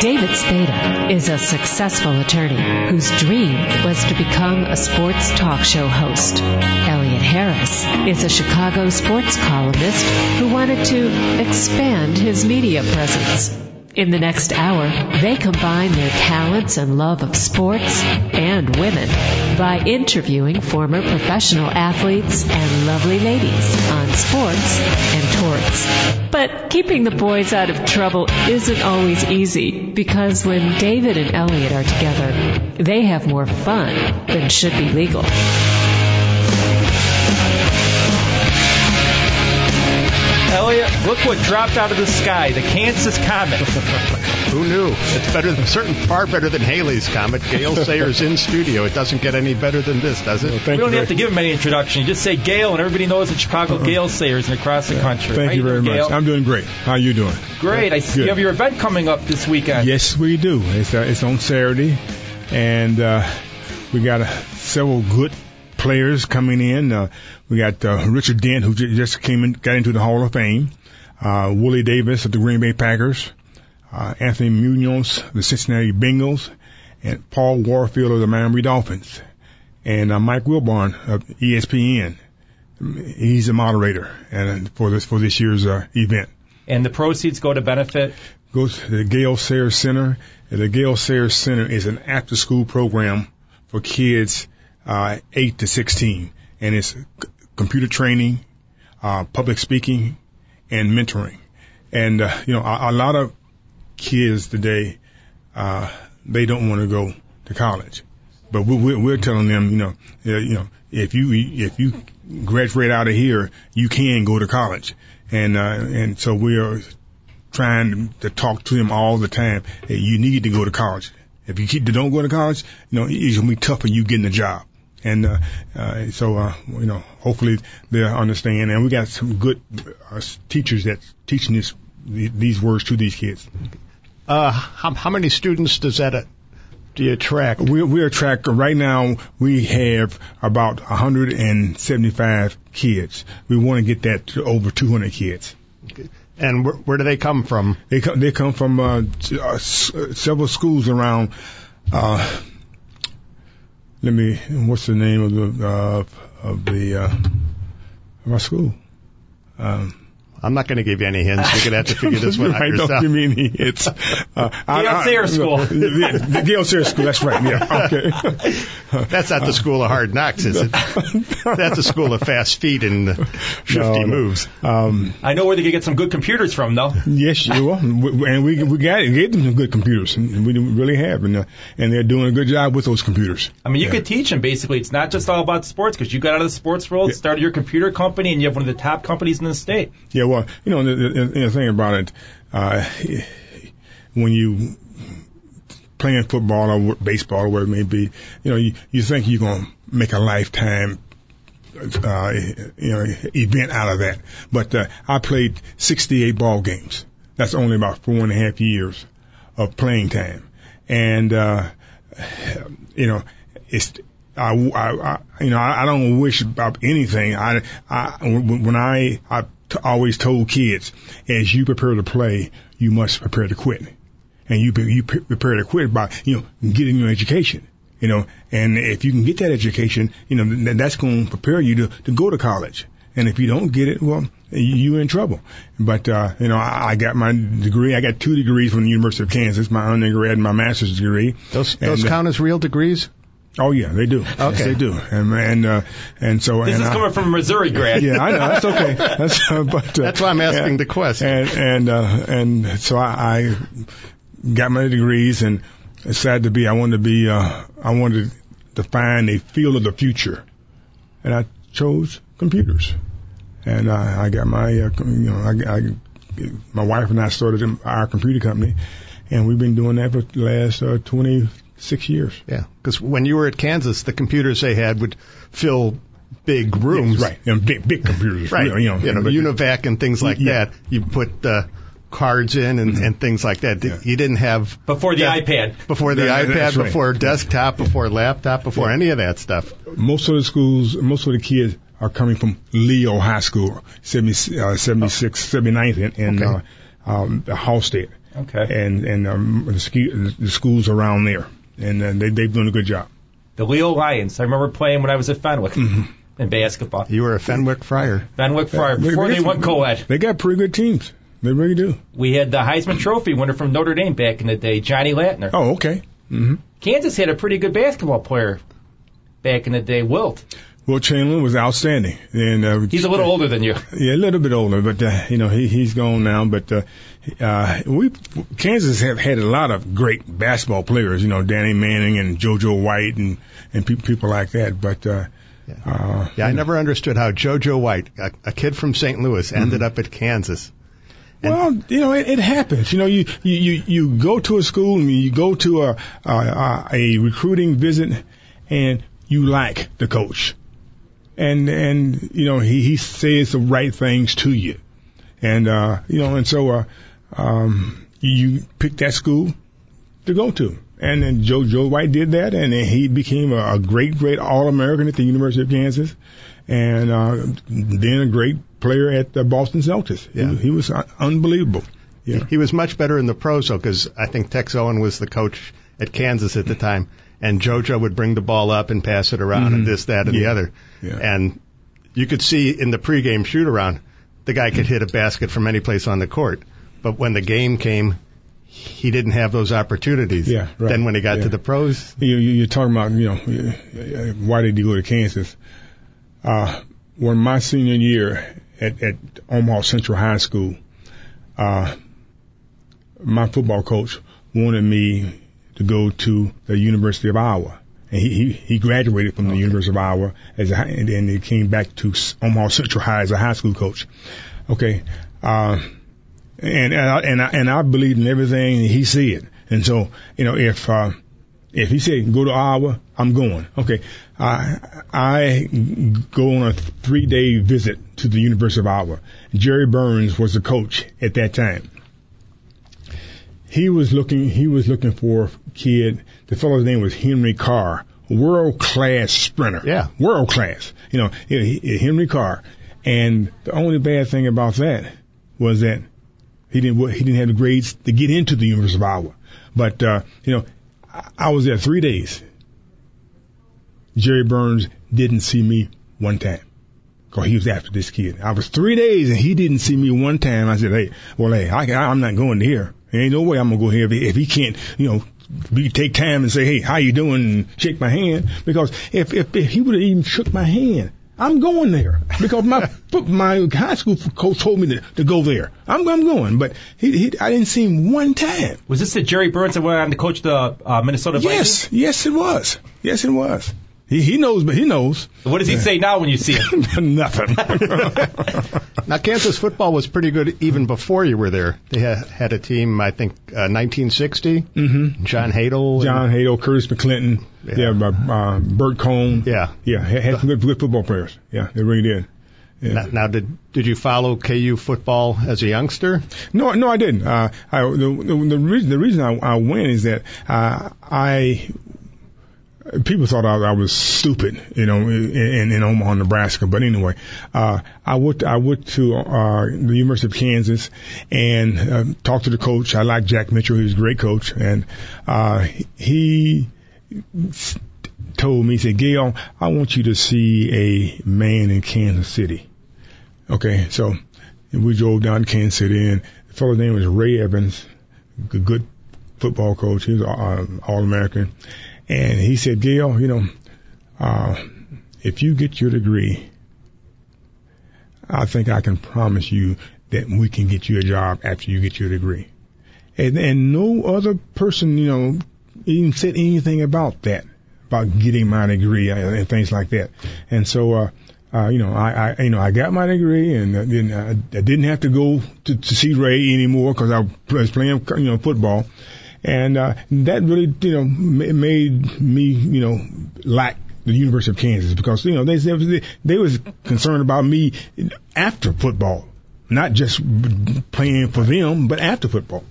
David Spada is a successful attorney whose dream was to become a sports talk show host. Elliot Harris is a Chicago sports columnist who wanted to expand his media presence. In the next hour, they combine their talents and love of sports and women by interviewing former professional athletes and lovely ladies on sports and torts. But keeping the boys out of trouble isn't always easy because when David and Elliot are together, they have more fun than should be legal. Look what dropped out of the sky, the Kansas Comet. Who knew? It's better than certain far better than Halley's Comet. Gale Sayers in studio. It doesn't get any better than this, does it? we don't have to give him any introduction. You just say Gale, and everybody knows that Chicago Gale Sayers and across the country. Thank How you very doing, much. Gale? I'm doing great. How are you doing? Great. I see you have your event coming up this weekend. Yes, we do. It's uh, it's on Saturday, and uh, we got uh, several good players coming in. Uh, we got uh, Richard Dent, who ju- just came in, got into the Hall of Fame. Uh, Willie Davis of the Green Bay Packers. Uh, Anthony Munoz, of the Cincinnati Bengals, and Paul Warfield of the Miami Dolphins, and uh, Mike Wilbon of ESPN. He's a moderator and for this for this year's uh, event. And the proceeds go to benefit. goes to the Gale Sayers Center. And the Gale Sayers Center is an after school program for kids uh, 8 to 16. And it's c- computer training, uh, public speaking, and mentoring. And, uh, you know, a, a lot of kids today, uh, they don't want to go to college. But we, we're, we're telling them, you know, you know, if you if you graduate out of here, you can go to college, and uh, and so we are trying to talk to them all the time. Hey, you need to go to college. If you keep, don't go to college, you know, it's gonna be tough for you getting a job. And uh, uh, so, uh, you know, hopefully they'll understand. And we got some good uh, teachers that teaching this these words to these kids. Uh, how, how many students does that uh, do you attract? We're, we're attract right now. We have about 175 kids. We want to get that to over 200 kids. And where, where do they come from? They come. They come from uh, uh, s- uh, several schools around. Uh, let me. What's the name of the uh, of the uh, of our school? Um, I'm not going to give you any hints. You're going to have to figure this one out right, yourself. Don't give me any. Uh, Gale Sayers School. The, the Gale Sayers School. That's right. Yeah. Okay. That's not the school of hard knocks, is it? That's a school of fast feet and uh, shifty No, no. moves. Um, I know where they can get some good computers from, though. Yes, you are, and we we got gave them some good computers, and we really have, and uh, and they're doing a good job with those computers. I mean, you Yeah. could teach them basically. It's not just all about sports because you got out of the sports world, Yeah. started your computer company, and you have one of the top companies in the state. Yeah, well, you know, the, the, the thing about it, uh, when you playing football or baseball or whatever it may be, you know, you, you think you're going to make a lifetime, uh, you know, event out of that. But, uh, I played 68 ball games. That's only about four and a half years of playing time. And, uh, you know, it's, I, I, I you know, I, I don't wish about anything. I, I, when I, I t- always told kids, as you prepare to play, you must prepare to quit. And you, you prepare to quit by, you know, getting your education. You know, and if you can get that education, you know, that's going to prepare you to, to go to college. And if you don't get it, well, you're in trouble. But, uh, you know, I, I got my degree. I got two degrees from the University of Kansas, my undergrad and my master's degree. Those those And, uh, count as real degrees? Oh yeah, they do. Yes, Okay. they do. And and uh, and so This and is I- coming from a Missouri grad. yeah, I know that's okay. That's uh, but uh, That's why I'm asking yeah. the question. And and uh, and so I, I got my degrees and decided to be. I wanted to be. Uh, I wanted to find a field of the future, and I chose computers. And I, I got my, uh, you know, I, I, my wife and I started our computer company, and we've been doing that for the last uh, 26 years. Yeah, because when you were at Kansas, the computers they had would fill big rooms. Yes, right. And big, big computers. Right. You know, you know UNIVAC and things like Yeah. that. You put uh, cards in and, and things like that. Yeah. You didn't have Before the Yeah. iPad. before the That- iPad, right. before desktop, before laptop, before Yeah. any of that stuff. most of the schools, most of the kids are coming from Leo High School, 70, uh, 76, 79th in, in Okay. uh, um, Halsted. Okay. and and um, the, ski, the schools around there, and uh, they they've done a good job. The Leo Lions. I remember playing when I was at Fenwick Mm-hmm. in basketball. You were a Fenwick Friar. Fenwick Friar before they went co-ed. They got pretty good teams. They really do. We had the Heisman Trophy winner from Notre Dame back in the day, Johnny Lattner. Oh, okay. hmm Kansas had a pretty good basketball player back in the day, Wilt. Will Chamberlain was outstanding, and uh, He's a little older than you. Yeah, a little bit older, but uh, you know he he's gone now. But uh, uh, we Kansas have had a lot of great basketball players. You know, Danny Manning and JoJo White and and pe- people like that. But uh, uh, Yeah, I never understood how JoJo White, a, a kid from St. Louis, ended up at Kansas. well, you know, it, it happens. You know, you, you you you go to a school and you go to a a, a recruiting visit, and you like the coach, and and you know he he says the right things to you, and uh, you know, and so uh, um, you pick that school to go to. And then JoJo White did that, and then he became a, a great, great All American at the University of Kansas, and uh, then a great player at the Boston Celtics. Yeah. He, he was un- unbelievable. Yeah. He was much better in the pros, though, because I think Tex Owen was the coach at Kansas at the time, and JoJo would bring the ball up and pass it around and this, that, and the Mm-hmm. Other. Yeah. And you could see in the pregame shoot around, the guy could hit a basket from any place on the court. But when the game came, he didn't have those opportunities. Yeah, right. Then when he got Yeah. to the pros, You, you, you're talking about, you know, why did he go to Kansas? Uh, when my senior year at, at Omaha Central High School, uh, my football coach wanted me to go to the University of Iowa. And he, he, he graduated from the University of Iowa as a, and then he came back to Omaha Central High as a high school coach. Okay. Uh, and, and I, and I, and I believed in everything he said. And so, you know, if, uh, if he said go to Iowa, I'm going. Okay. I, I go on a three day visit to the University of Iowa. Jerry Burns was the coach at that time. He was looking, he was looking for a kid. The fellow's name was Henry Carr, world class sprinter. Yeah. World class. You know, he- he- Henry Carr. And the only bad thing about that was that he didn't he didn't have the grades to get into the University of Iowa. But uh, you know, I, was there three days. Jerry Burns didn't see me one time. Cause he was after this kid. I was three days and he didn't see me one time. I said, hey, well, hey, I, I'm not going here. There ain't no way I'm gonna go here if he, if he can't, you know, be, take time and say, hey, how you doing, and shake my hand. Because if if, if he would have even shook my hand, I'm going there because my my high school coach told me to, to go there. I'm I'm going, but he, he I didn't see him one time. Was this the Jerry Burns that went on to coach the uh, Minnesota Vikings? Yes, yes, it was. Yes, it was. He he knows, but he knows What does he say now when you see him? nothing. now Kansas football was pretty good even before you were there. They had, had a team, I think, uh, 1960. Mm-hmm. John Hadl. John Hadl, Curtis McClinton, Yeah. yeah, uh, uh, Bert Coan. Yeah. yeah, had, had some good, good football players. Yeah, they really did. Yeah. Now, now, did did you follow KU football as a youngster? No, no, I didn't. Uh, I, the, the, the reason the reason I, I went is that uh, I people thought I, I was stupid, you know, in, in Omaha, Nebraska. But anyway, uh, I went I went to uh, the University of Kansas and uh, talked to the coach. I liked Jack Mitchell; he was a great coach, and uh, he told me, he said, Gale, I want you to see a man in Kansas City. Okay, so we drove down to Kansas City, and the fellow's name was Ray Evans, a good football coach. He was uh, All American. And he said, Gale, you know, uh, if you get your degree, I think I can promise you that we can get you a job after you get your degree. And, and no other person, you know, even said anything about that, about getting my degree and things like that. And so, uh, uh, you know, I, I, you know, I got my degree and uh, then I, I didn't have to go to, to see Ray anymore because I was playing, you know, football. And, uh, that really, you know, ma- made me, you know, like the University of Kansas because, you know, they, they, they was concerned about me after football, not just playing for them, but after football.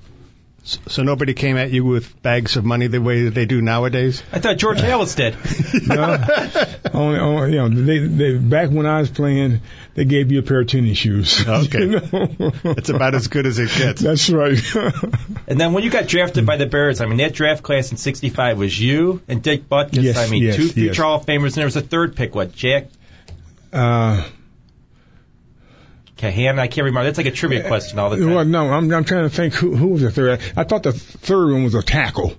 So nobody came at you with bags of money the way that they do nowadays. I thought George Halas did. No, only, only, you know, they, they, back when I was playing, they gave you a pair of tennis shoes. Okay. You know? It's about as good as it gets. That's right. And then when you got drafted by the Bears, I mean, that draft class in '65 was you and Dick Butkus. Yes, I mean, yes, two yes. future Hall of Famers, and there was a third pick. What, Jack uh, Cahan? I can't remember. That's like a trivia question all the time. well, no, I'm, I'm trying to think who, who was the third. I thought the third one was a tackle.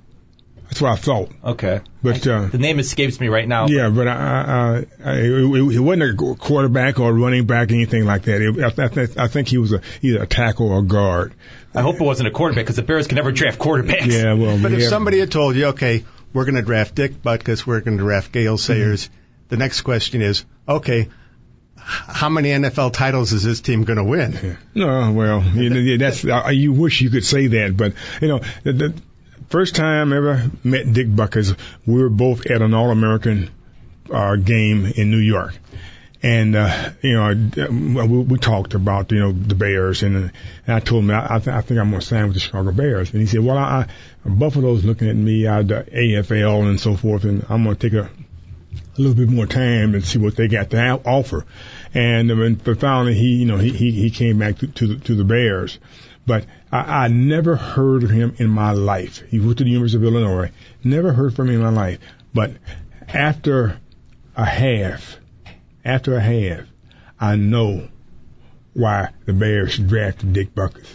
That's what I thought. Okay. But, uh, the name escapes me right now. Yeah, but I, I, I, it, it wasn't a quarterback or running back, or anything like that. It, I, I, think- I think he was a, either a tackle or a guard. I hope it wasn't a quarterback because the Bears can never draft quarterbacks. Yeah, well, But if somebody had told you, okay, we're going to draft Dick Butkus, we're going to draft Gale Mm-hmm. Sayers, the next question is, okay, h- how many NFL titles is this team going to win? No, well, you that's uh, you wish you could say that, but you know, the, the first time I ever met Dick Butkus, we were both at an All-American uh, game in New York, and uh, you know, uh, we, we talked about you know the Bears, and, uh, and I told him I, I, th- I think I'm going to sign with the Chicago Bears, and he said, well, I, I Buffalo's looking at me out of the AFL and so forth, and I'm going to take a a little bit more time and see what they got to offer. And um, but finally, he you know he he, he came back to, to the to the Bears, but I, I never heard of him in my life. He went to the University of Illinois. Never heard from him in my life. But after a half, after a half, I know why the Bears drafted Dick Butkus.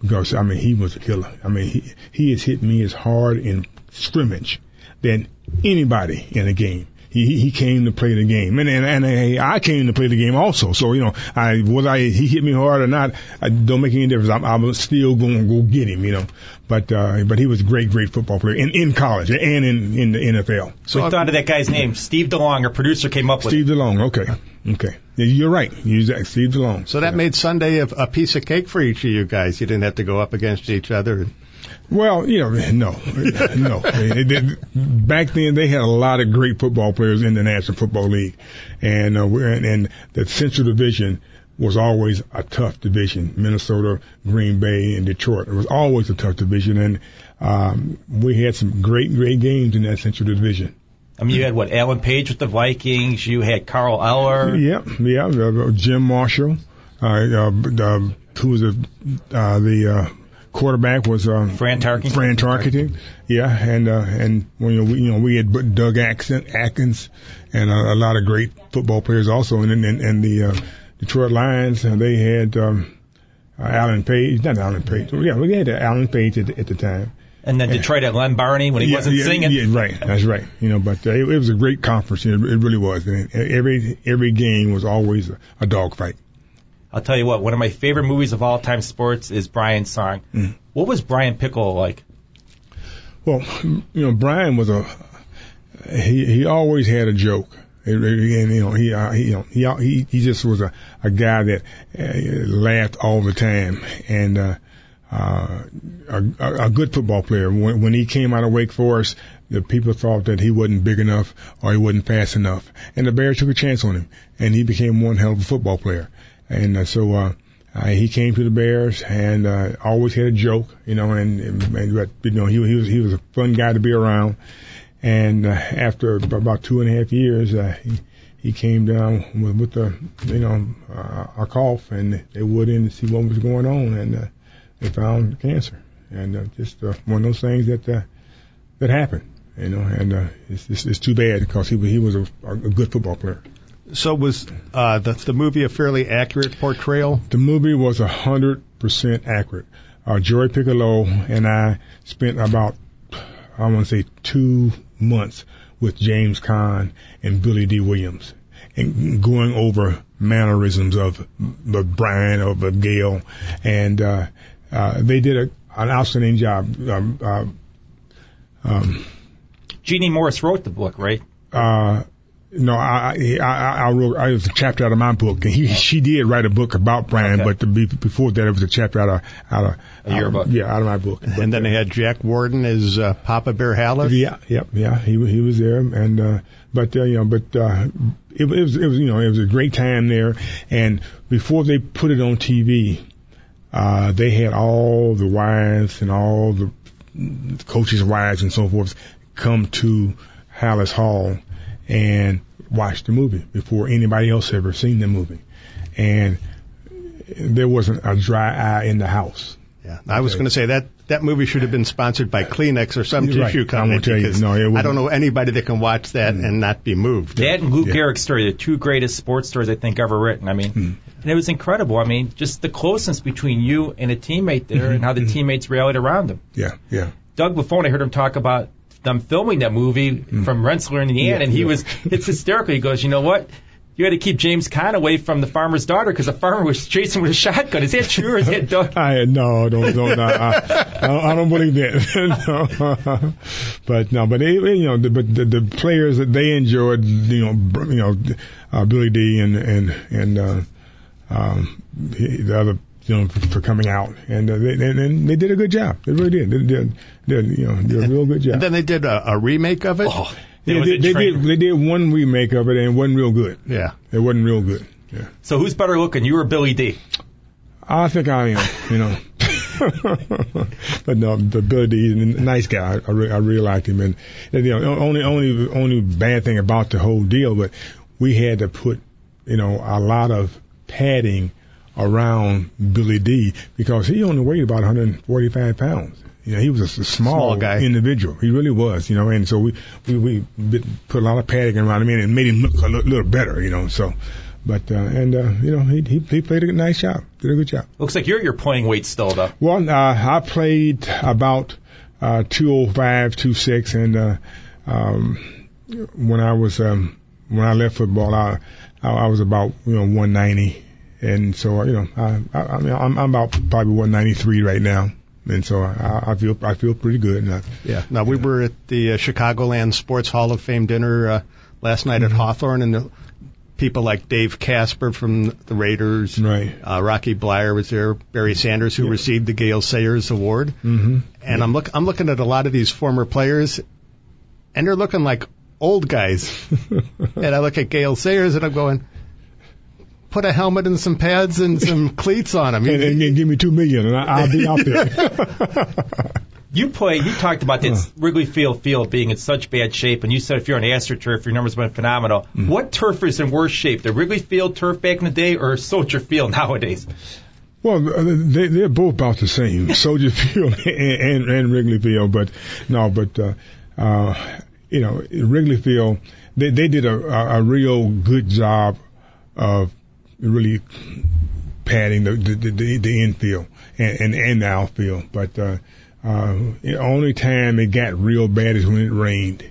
Because I mean he was a killer. I mean he he has hit me as hard in scrimmage than anybody in a game. He he- he came to play the game, and and, and I I came to play the game also. So you know, I whether I he hit me hard or not, I don't make any difference. I'm, I'm still going to go get him, you know. But uh, but he was a great great football player in in college and in in the NFL. So we thought of that guy's name, Steve DeLong. Our producer came up with Steve DeLong, okay, okay, Yeah, you're right. You're exact- Steve DeLong. So that made Sunday a, a piece of cake for each of you guys. You didn't have to go up against each other. Well, you know, no, no. Back then, they had a lot of great football players in the National Football League, and uh, we're, and, and the Central Division was always a tough division. Minnesota, Green Bay, and Detroit. It was always a tough division, and um, we had some great, great games in that Central Division. I mean, you had what Alan Page with the Vikings. You had Carl Eller. Yeah, yeah. uh, Jim Marshall, uh, uh, who was the uh, the uh, quarterback was um, Fran Tarkenton. Fran Tarkenton. Yeah, and uh, and you know we, you know we had Doug Atkins, Atkins and a, a lot of great football players also, and and, and the uh, Detroit Lions uh, they had um, uh, Alan Page, not Alan Page. Yeah, we had Alan Page at the, at the time. And then Detroit had Lem Barney when he yeah, wasn't yeah, singing. Yeah, right. That's right. You know, but uh, it, it was a great conference. It, it really was. And every every game was always a, a dogfight. I'll tell you what, one of my favorite movies of all time sports is Brian's Song. Mm. What was Brian Piccolo like? Well, you know, Brian was a he. He always had a joke, and you know, he uh, he you know he he, he just was a a guy that uh, laughed all the time, and uh, uh, a, a a good football player. When, when he came out of Wake Forest, the people thought that he wasn't big enough or he wasn't fast enough, and the Bears took a chance on him, and he became one hell of a football player. And uh, so uh, he came to the Bears and uh, always had a joke, you know, and, and, but, you know he, he was he was a fun guy to be around. And after about two and a half years, uh, he he came down with, with the you know uh, a cough, and they went in to see what was going on, and uh, they found cancer, and uh, just uh, one of those things that uh, that happened, you know, and uh, it's, it's it's too bad because he he was a, a good football player. So was uh, the the movie a fairly accurate portrayal? The movie was a hundred percent accurate. Uh, Joy Piccolo and I spent about, I want to say two months with James Caan and Billy Dee Williams and going over mannerisms of, of Brian, of, of Gale. And, uh, uh, they did a, an outstanding job. Um, uh, um, Jeannie Morris wrote the book, right? uh, no, I, I, I, I wrote, I was a chapter out of my book, and he, she did write a book about Brian, Okay. but the, be- before that, it was a chapter out of, out of, A your out book. yeah, out of my book. But, And then they had Jack Warden as uh, Papa Bear Halas. yeah, yep, yeah, he he was there, and uh, but uh, you know, but uh, it, it was it was you know it was a great time there, and before they put it on TV, uh, they had all the wives and all the coaches' wives and so forth come to Halas Hall and watch the movie before anybody else ever seen the movie. And there wasn't a dry eye in the house. Yeah, I was going to say that that movie should have been sponsored by Kleenex or some Right. tissue company. won't tell you. because No, it I don't know anybody that can watch that and not be moved. That and Lou Yeah. Gehrig's story, the two greatest sports stories I think ever written. I mean, Hmm. and it was incredible. I mean, just the closeness between you and a teammate there, Mm-hmm. and how the teammates rallied around him. Yeah, yeah. Doug Buffone, I heard him talk about them filming that movie from Rensselaer, Indiana. Yeah, and he yeah. was it's hysterical. He goes, you know what? You had to keep James Caan away from the farmer's daughter because the farmer was chasing with a shotgun. Is that true or is that Doug? I no, don't, don't, I, I, I don't believe that. no. but no, but they, you know, the, but the, the players that they enjoyed, you know, you know, uh, Billy Dee and and and uh, um, the other, you know, for, for coming out, and uh, they and, and they did a good job. They really did. They did, did you know, did a real good job. And then they did a, a remake of it. Oh, Yeah, it they, a they did. They did one remake of it, and it wasn't real good. Yeah. It wasn't real good. Yeah. So who's better looking, you or Billy Dee? I think I am, you know. but no, the Billy Dee, a nice guy. I, re- I really liked him, and, and you know, only only only bad thing about the whole deal, but we had to put, you know, a lot of padding around Billy Dee because he only weighed about 145 pounds. You know, he was a small, Small guy. individual. He really was, you know, and so we we we put a lot of padding around him and made him look a little, little better, you know. So, but uh, and uh, you know, he he he played a nice job, did a good job. Looks like you're at your playing weight still, though. Well, uh, I played about uh, 205, 26, and uh, um, when I was um, when I left football, I I, I was about you know 190, and so you know I I, I mean I'm, I'm about probably 193 right now, and so I, I feel I feel pretty good. And I, Yeah. Now we were at the uh, Chicagoland Sports Hall of Fame dinner uh, last night at Hawthorne, and the people like Dave Casper from the Raiders, Right. Uh, Rocky Bleier was there, Barry Sanders, who received the Gale Sayers Award, mm-hmm. and I'm look I'm looking at a lot of these former players, and they're looking like old guys. and I look at Gale Sayers, and I'm going. Put a helmet and some pads and some cleats on him. and, and, and give me two million, and I, I'll be out there. You play. You talked about this Wrigley Field field being in such bad shape, and you said if you're on AstroTurf, your numbers went phenomenal. What turf is in worse shape, the Wrigley Field turf back in the day, or Soldier Field nowadays? Well, they, they're both about the same, Soldier Field and, and, and Wrigley Field. But no, but uh, uh, you know, Wrigley Field, they they did a, a, a real good job of really padding the the, the, the infield and, and and the outfield. But uh, uh, the only time it got real bad is when it rained,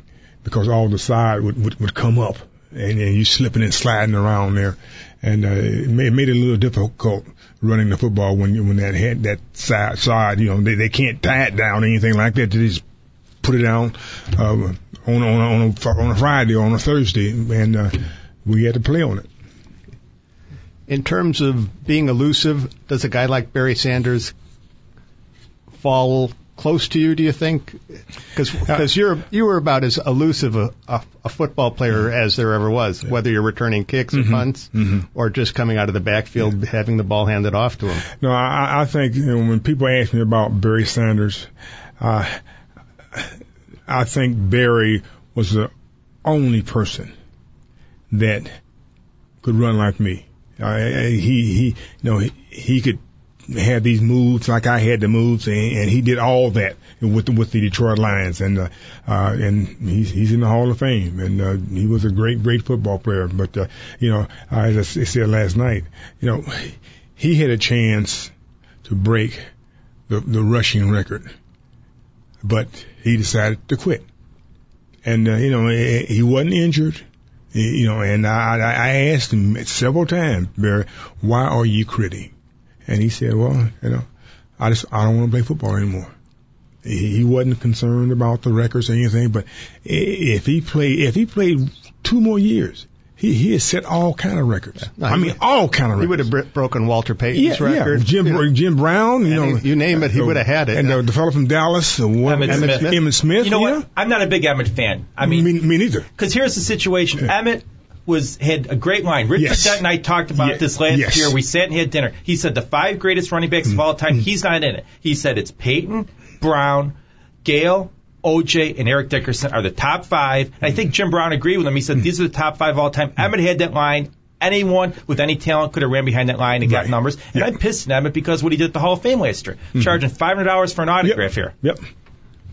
because all the side would would, would come up and, and you slipping and sliding around there, and uh, it, made, it made it a little difficult running the football when when that had that side side. You know, they they can't tie it down or anything like that. They just put it down uh, on on on a, on a Friday on a Thursday, and uh, we had to play on it. In terms of being elusive, does a guy like Barry Sanders fall close to you? Do you think? Because uh, you're you were about as elusive a, a, a football player mm-hmm. as there ever was, whether you're returning kicks or mm-hmm. punts mm-hmm. or just coming out of the backfield having the ball handed off to him. No, I, I think you know, when people ask me about Barry Sanders, uh, I think Barry was the only person that could run like me. Uh, he, he, you know, he, he could have these moves like I had the moves, and, and he did all that with the, with the Detroit Lions, and uh, uh, and he's he's in the Hall of Fame, and uh, he was a great great football player. But uh, you know, uh, as I said last night, you know, he had a chance to break the the rushing record, but he decided to quit, and uh, you know, he wasn't injured. You know, and I, I asked him several times, Barry, why are you quitting? And he said, well, you know, I just, I don't want to play football anymore. He, wasn't concerned about the records or anything, but if he played, if he played two more years, he, he had set all kind of records. No, I mean, would- all kind of records. He would have br- broken Walter Payton's yeah, record. yeah. Jim, you know. Jim Brown, you know, Any- you name it, he uh, would have had it. And the, the fellow from Dallas, uh, what- Emmitt Smith. Emmitt Smith. You know yeah? what? I'm not a big Emmitt fan. I mean, me, me neither. because here's the situation. Emmitt was had a great line. Richard Yes. Dent and I talked about Ye- this last yes. year. We sat and had dinner. He said the five greatest running backs of all time. He's not in it. He said it's Payton, Brown, Gale, OJ, and Eric Dickerson are the top five. And I think Jim Brown agreed with him. He said hmm. these are the top five of all time. Emmitt had that line. Anyone with any talent could have ran behind that line and got Right. numbers. And I'm pissed at Emmitt because what he did at the Hall of Fame last year, hmm. charging $500 for an autograph here. Yep.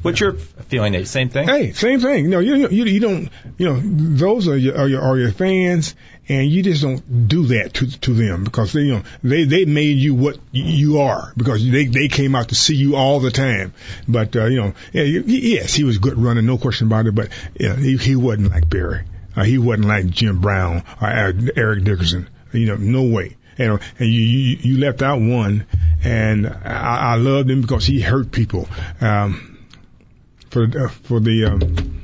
What's your feeling, Nate? Same thing? Hey, same thing. No, you you, you don't, you know, those are your, are your are your fans, and you just don't do that to to them because they, you know they they made you what you are because they they came out to see you all the time. But uh, you know, yeah, yes, he was good running, no question about it. But yeah, he, he wasn't like Barry. Uh, he wasn't like Jim Brown or Eric Dickerson. You know, no way. And, and you, you you left out one, and I, I loved him because he hurt people. Um, for uh, for the um,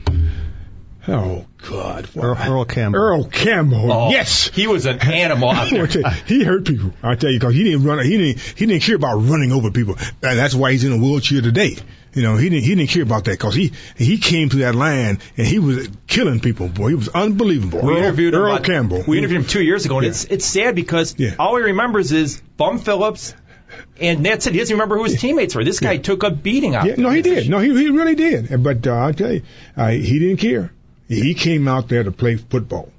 oh God, Earl, Earl Campbell. Earl Campbell. Oh, yes. He was an animal out there. you, he hurt people. I tell you, because he didn't run. He didn't. He didn't care about running over people. And that's why he's in a wheelchair today. You know, he didn't. He didn't care about that because he he came to that line and he was killing people. Boy, he was unbelievable. We Earl, interviewed Earl about- Campbell. We interviewed him two years ago, and Yeah. it's it's sad because Yeah. all he remembers is Bum Phillips, and that's it. He doesn't remember who his teammates were. This guy took a beating out. Yeah, no, he did. No, he he really did. But uh, I tell you, uh, he didn't care. He came out there to play football.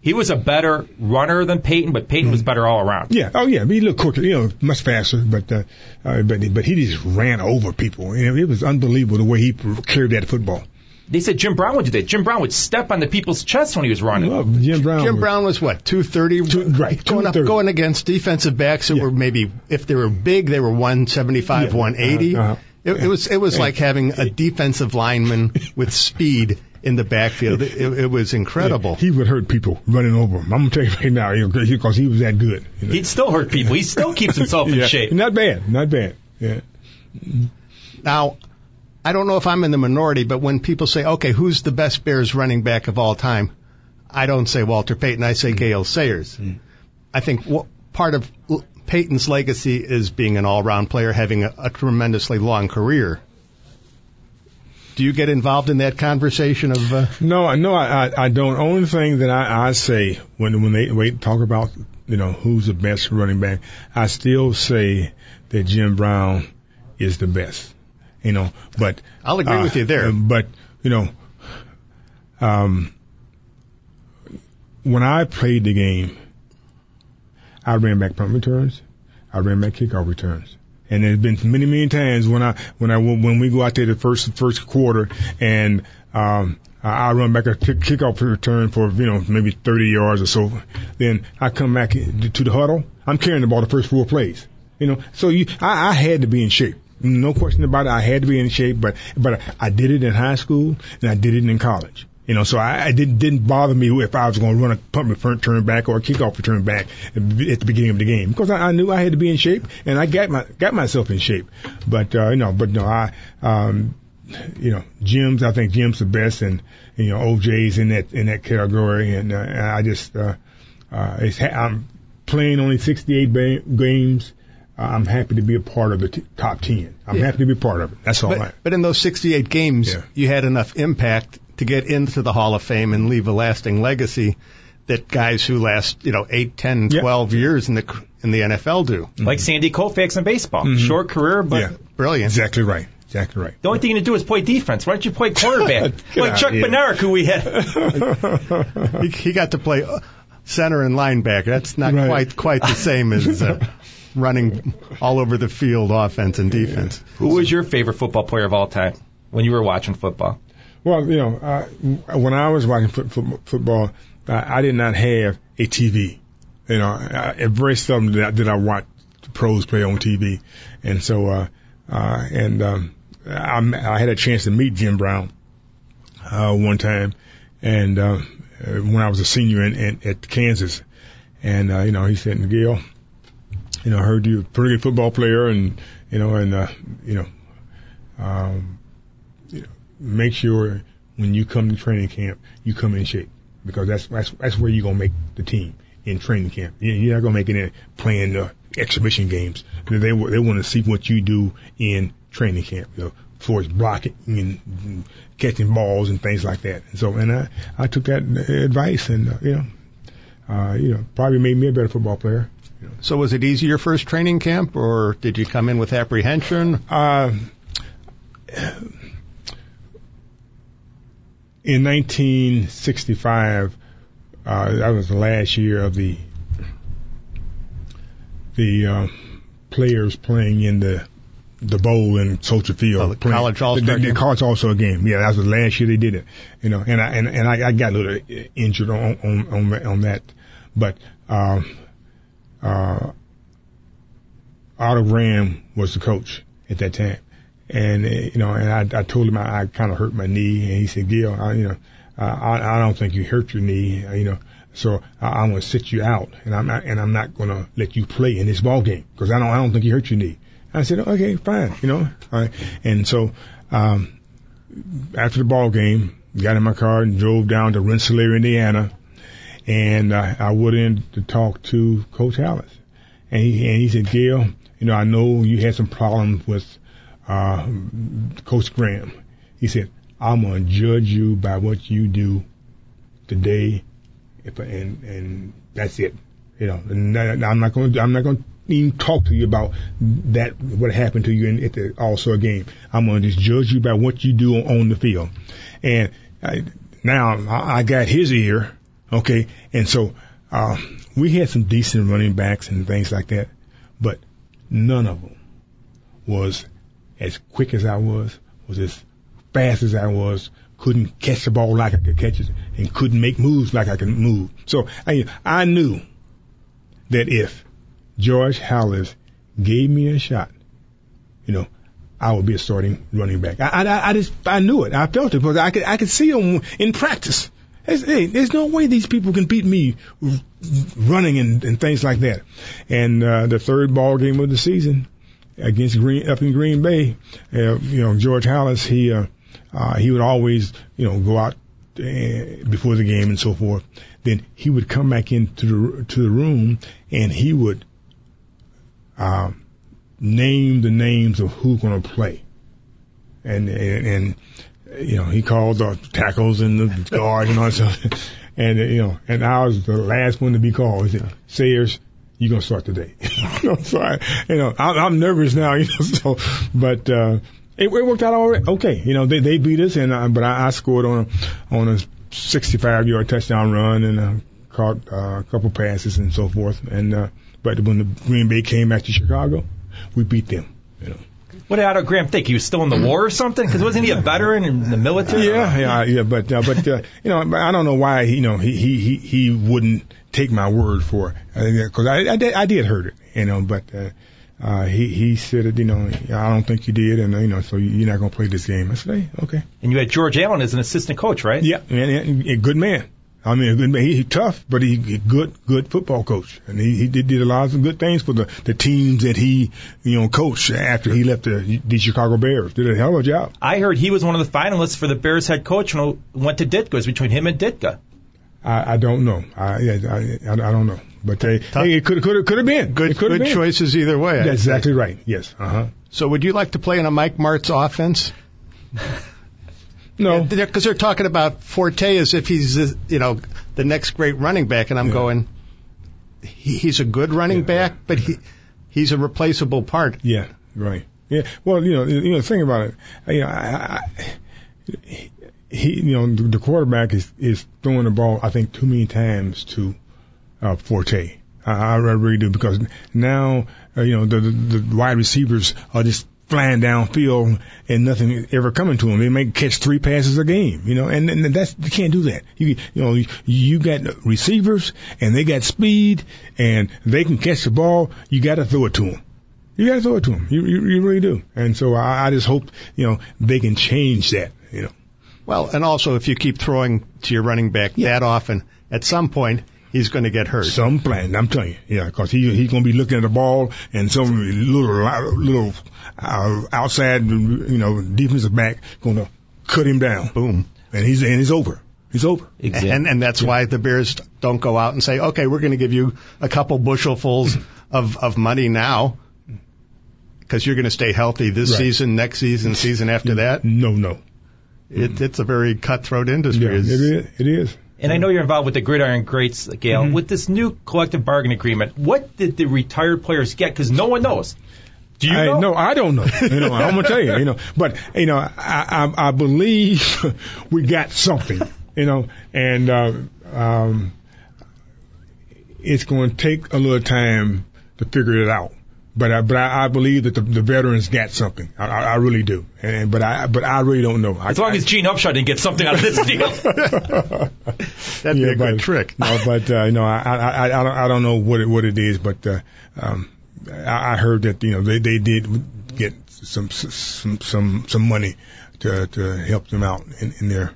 He was a better runner than Payton, but Payton was better all around. Yeah. Oh, yeah. But he looked quicker, you know, much faster. But uh, uh, but but he just ran over people. You know, it was unbelievable the way he carried that football. They said Jim Brown would do that. Jim Brown would step on the people's chests when he was running. Well, Jim Brown. Jim was- Brown was what, 230? Two- right, Going up, 230. going against defensive backs that Yeah. were maybe, if they were big, they were 175, Yeah. 180. Uh-huh, uh-huh. It, it was, it was like having a defensive lineman with speed in the backfield. It, it was incredible. He would hurt people running over him. I'm gonna tell you right now, because he was that good. You know? He'd still hurt people. He still keeps himself in yeah. shape. Not bad. Not bad. Yeah. Now, I don't know if I'm in the minority, but when people say, okay, who's the best Bears running back of all time? I don't say Walter Payton. I say Gale Sayers. I think wh- part of L- Payton's legacy is being an all-round player, having a, a tremendously long career. Do you get involved in that conversation of? Uh, No, no, I, I, I don't. Only thing that I, I say when when they wait talk about you know who's the best running back, I still say that Jim Brown is the best. You know, but I'll agree uh, with you there. But you know, um, when I played the game, I ran back punt returns, I ran back kickoff returns. And there's been many, many times when I, when I, when we go out there the first, first quarter and, um, I run back a kick, kickoff return for, you know, maybe 30 yards or so. Then I come back to the huddle. I'm carrying the ball the first four plays. You know, so you, I, I had to be in shape. No question about it. I had to be in shape, but, but I did it in high school and I did it in college. You know, so I, I didn't didn't bother me if I was going to run a punt return turn back or a kickoff return back at the beginning of the game because I, I knew I had to be in shape and I got my got myself in shape. But uh, you know, but no, I um, you know, Jim's I think Jim's the best and you know OJ's in that in that category and, uh, and I just uh, uh, it's I'm playing only 68 ba- games. I'm happy to be a part of the t- top 10. I'm Yeah. happy to be part of it. That's all but, right. but in those 68 games, Yeah. you had enough impact to get into the Hall of Fame and leave a lasting legacy that guys who last, you know, 8, 10, Yeah. years in the in the NFL do. Like Sandy Koufax in baseball. Short career, but Yeah. Brilliant. Exactly right. Exactly right. the only thing you need to do is play defense. Why don't you play quarterback? Like Chuck here. Bednarik, who we had. He, he got to play uh, center and linebacker. That's not Right. quite quite the same as uh, running all over the field, offense and defense. Who was your favorite football player of all time when you were watching football? Well, you know, uh, when I was watching foot, foot, football, uh, I did not have a TV. You know, I, it very seldom did I, did I watch the pros play on TV, and so uh, uh, and um, I, I had a chance to meet Jim Brown uh, one time, and uh, uh, when I was a senior in, in at Kansas, and uh, you know, he said, Miguel, you know, I heard you're a pretty good football player, and you know, and uh, you know, um, you know, make sure when you come to training camp, you come in shape because that's that's that's where you're gonna make the team in training camp. You- You're not gonna make it in playing the exhibition games. They they want to see what you do in training camp. You know, for blocking and catching balls and things like that. And so, and I I took that advice, and uh, you know, uh, you know, probably made me a better football player. So was it easy your first training camp, or did you come in with apprehension? Uh, in 1965, uh, that was the last year of the the uh, players playing in the the bowl in Soldier Field. Oh, the playing- college All-Star the, the, game? college game. Yeah, that was the last year they did it. You know, and I and, and I, I got a little injured on on on, on that, but um, uh, Otto Graham was the coach at that time. And, uh, you know, and I, I told him I, I kind of hurt my knee and he said, Gil, I, you know, I, I don't think you hurt your knee, uh, you know, so I, I'm going to sit you out and I'm not, and I'm not going to let you play in this ball game because I don't, I don't think you hurt your knee. I said, okay, fine, you know, uh, and so, um, after the ball game, got in my car and drove down to Rensselaer, Indiana, and uh, I went in to talk to Coach Halas, and he and he said, Gale, you know, I know you had some problems with uh, Coach Graham. He said, I'm gonna judge you by what you do today, if, and and that's it. You know, I'm not gonna I'm not gonna even talk to you about that what happened to you in, at the All Star game. I'm gonna just judge you by what you do on, on the field. And I, now I, I got his ear, okay, and so uh, we had some decent running backs and things like that, but none of them was as quick as I was, was as fast as I was, couldn't catch the ball like I could catch it, and couldn't make moves like I could move. So I, I knew that if George Halas gave me a shot, you know, I would be a starting running back. I, I, I just, I knew it. I felt it because I could, I could see them in practice. There's, hey, there's no way these people can beat me running and, and things like that. And uh, the third ball game of the season against Green up in Green Bay, uh, you know George Halas, he uh, uh, he would always you know go out uh, before the game and so forth. Then he would come back into the to the room and he would uh, name the names of who's going to play, and and. and you know, he called the tackles and the guard and all that stuff. And, you know, and I was the last one to be called. He said, Sayers, you're going to start today. you know, so I, you know, I'm, I'm nervous now, you know, so, but, uh, it, it worked out all right. Okay. You know, they, they beat us and, uh, but I, I scored on a, on a 65 yard touchdown run and, uh, caught uh, a couple passes and so forth. And, uh, but when the Green Bay came back to Chicago, we beat them, you know. What did Otto Graham think? He was still in the war or something? Because wasn't he a veteran in the military? Yeah, yeah, yeah, but uh, but uh, you know, I don't know why you know he he he, he wouldn't take my word for it because I, I did I did heard it, you know, but uh, uh, he he said it, you know, I don't think you did, and uh, you know, so you're not gonna play this game. I said, hey, okay, And you had George Allen as an assistant coach, right? yeah, and, and a good man. I mean, a good man. He, he tough, but he, he good, good football coach, and he, he did, did a lot of good things for the the teams that he, you know, coached after he left the the Chicago Bears. Did a hell of a job. I heard he was one of the finalists for the Bears head coach when it went to Ditka. It was between him and Ditka. I, I don't know. I, I I I don't know, but they, hey, it could could could have been Good, could have good been. choices either way. That's exactly right. Yes. Uh huh. So would you like to play in a Mike Martz offense? No. Because they're talking about Forte as if he's, you know, the next great running back, and I'm Yeah. going, he, he's a good running Yeah, back, but he he's a replaceable part. Yeah. Right. Yeah. Well, you know, you know, think about it. You know, I, I, he, you know, the, the quarterback is is throwing the ball. I think too many times to uh, Forte. I, I really do because now, uh, you know, the, the the wide receivers are just flying downfield and nothing ever coming to them. They may catch three passes a game, you know, and, and that's you can't do that. You you know, you got receivers and they got speed and they can catch the ball. You got to throw it to them. You got to throw it to them. You, you you really do. And so I, I just hope you know they can change that. You know. Well, and also if you keep throwing to your running back that often, at some point he's going to get hurt. Some plan, I'm telling you, yeah, because he he's gonna be looking at the ball and some little little uh, outside, you know, defensive back gonna cut him down, Boom. and he's and he's over. He's over. Exactly. And and that's why the Bears don't go out and say, okay, we're going to give you a couple bushelfuls of of money now because you're going to stay healthy this Right. season, next season, season after that. No, no. It, it's a very cutthroat industry. Yeah, it is. It is. And I know you're involved with the Gridiron Greats, Gale. Mm-hmm. With this new collective bargaining agreement, what did the retired players get? Because no one knows. Do you I, know? No, I don't know. You know, I'm gonna tell you. You know, but you know, I I, I believe we got something. You know, and uh, um, it's going to take a little time to figure it out. But I, but I, I believe that the, the veterans got something. I, I I really do. And but I but I really don't know. I, As long as Gene Upshaw didn't get something out of this deal. That'd be Yeah, a but- good trick. No, but uh, you know, I, I I I don't I don't know what it what it is, but uh, um, I, I heard that you know they they did get some some some some money to to help them out in, in their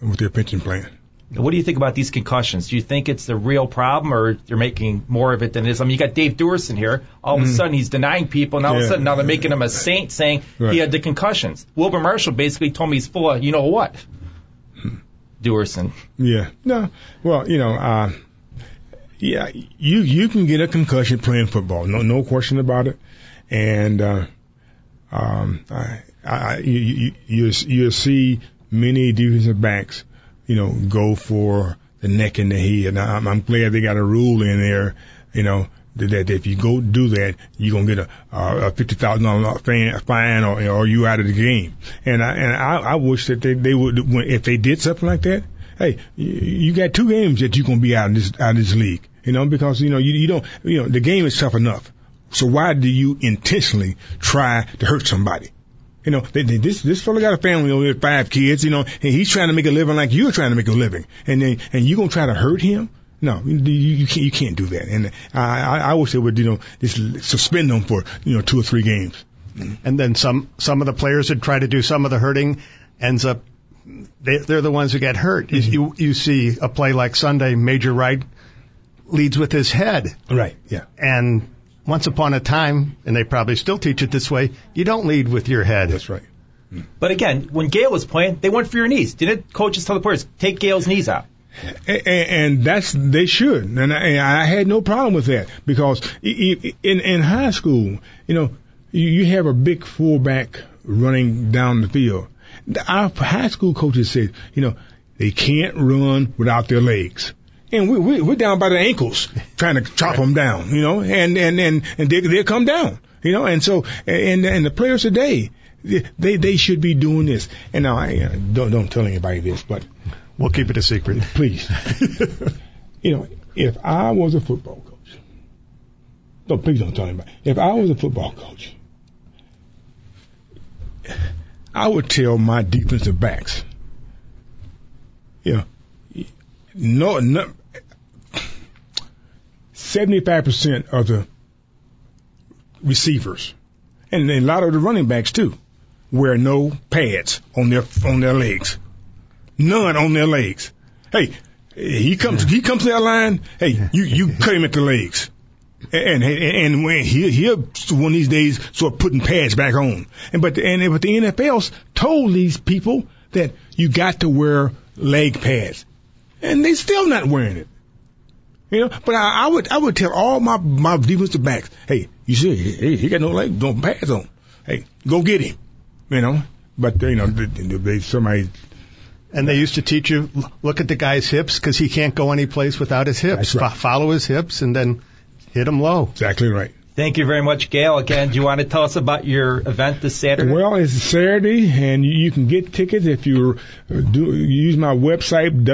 with their pension plan. What do you think about these concussions? Do you think it's the real problem, or they're making more of it than it is? I mean, you got Dave Duerson here. All of a sudden, he's denying people, and all of a. Sudden, now they're making him a saint, saying Right. he had the concussions. Wilber Marshall basically told me he's full of you know what. Duerson. Yeah. No. Well, you know, uh, yeah, you you can get a concussion playing football. No no question about it. And uh, um, I, I you you you you see many defensive backs, you know, go for the neck and the head. Now, I'm, I'm glad they got a rule in there, you know. That if you go do that, you're gonna get a, a fifty thousand dollar fine, or or you out of the game. And I and I, I wish that they they would if they did something like that. Hey, you got two games that you're gonna be out of this out of this league. You know because you know you, you don't you know the game is tough enough. So why do you intentionally try to hurt somebody? You know, they, they, this this fellow got a family with five kids. You know, and he's trying to make a living like you're trying to make a living, and then and you gonna try to hurt him? No, you, you can't. You can't do that. And I, I, I wish they would, you know, just suspend them for you know two or three games. And then some some of the players that try to do some of the hurting ends up they, they're the ones who get hurt. Mm-hmm. You you see a play like Sunday, Major Wright leads with his head, Right. Yeah. and once upon a time, and they probably still teach it this way, you don't lead with your head. That's right. Hmm. But again, when Gale was playing, they went for your knees. Didn't coaches tell the players take Gale's knees out? And, and that's they should, and I, and I had no problem with that because i- i- in in high school, you know, you, you have a big fullback running down the field. Our high school coaches said, you know, they can't run without their legs. And we, we, we're down by the ankles trying to chop them down, you know, and, and, and, and they, they'll come down, you know, and so, and, and the players today, they, they should be doing this. And now I uh, don't, don't tell anybody this, but We'll keep it a secret. please. you know, if I was a football coach, no, please don't tell anybody. If I was a football coach, I would tell my defensive backs, you know, no, no, 75% of the receivers and a lot of the running backs too wear no pads on their on their legs none on their legs. Hey, he comes, he comes to that line. Hey, you, you cut him at the legs. And, and, and when he, he'll one of these days start putting pads back on. And, but, and, but the NFL's told these people that you got to wear leg pads. And they still not wearing it. You know, but I, I would, I would tell all my, my defensive backs, hey, you see, he, he got no leg, no pads on. Hey, go get him. You know, but, you know, they, they, somebody And they used to teach you look at the guy's hips because he can't go any place without his hips. Right. Fo- follow his hips and then hit him low. Exactly right. Thank you very much, Gale. Again, do you want to tell us about your event this Saturday? Well, it's Saturday, and you, you can get tickets if you uh, do use my website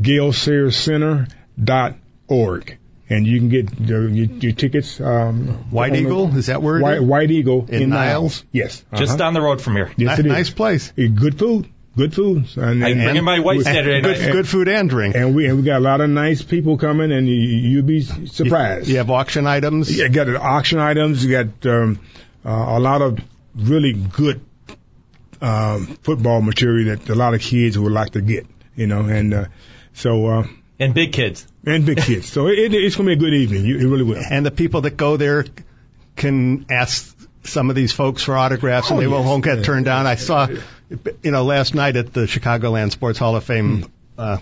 www.galesayerscenter.org, and you can get your, your, your tickets. Um, White on the- Eagle, is that where it White, is? White Eagle In in, Niles? Niles. Yes, Just uh-huh. down the road from here. Yes, Ni- it is. nice place. Good food, good food, and, I and, bring in my wife Saturday Good, night. good food and drink. and we and we got a lot of nice people coming, and you, you'll be surprised. You have auction items. You got auction items. You got um, uh, a lot of really good um, football material that a lot of kids would like to get. You know, and uh, so uh, And big kids. and big kids. So it, it's going to be a good evening. You, it really will. And the people that go there can ask some of these folks for autographs and Oh, they yes. won't get turned down. I saw, you know, last night at the Chicagoland Sports Hall of Fame, Hmm. uh,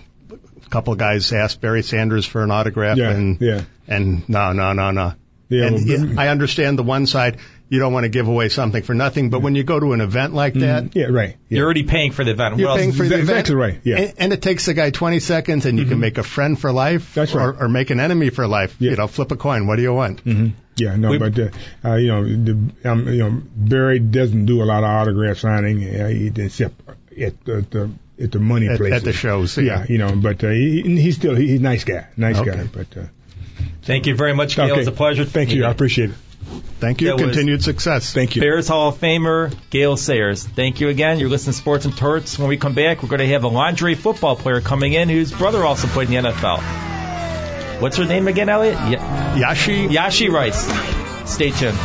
a couple of guys asked Barry Sanders for an autograph Yeah, and, yeah. and no, no, no, no. Yeah, and well, I understand the one side, you don't want to give away something for nothing. But when you go to an event like that, Yeah, right. Yeah. You're already paying for the event. you're What else- paying for the Exa- event. exactly right, yeah. And, and it takes the guy 20 seconds, and you can make a friend for life, That's or, right. or make an enemy for life. Yeah. You know, flip a coin. What do you want? Yeah, no, We- but uh, uh, you know, the, um, you know, Barry doesn't do a lot of autograph signing, uh, he, except at the, the at the money At- places. at the shows, Yeah, yeah. you know, but uh, he, he's still he's a nice guy, nice Okay. guy. But uh, Thank you very much, Gale. okay, It's a pleasure. Thank you, I appreciate it. Thank you. That Continued success. Thank you. Bears Hall of Famer Gale Sayers. Thank you again. You're listening to Sports and Torts. When we come back, we're going to have a lingerie football player coming in whose brother also played in the NFL. What's her name again, Elliot? Ya- Yashi Yashi Rice. Stay tuned.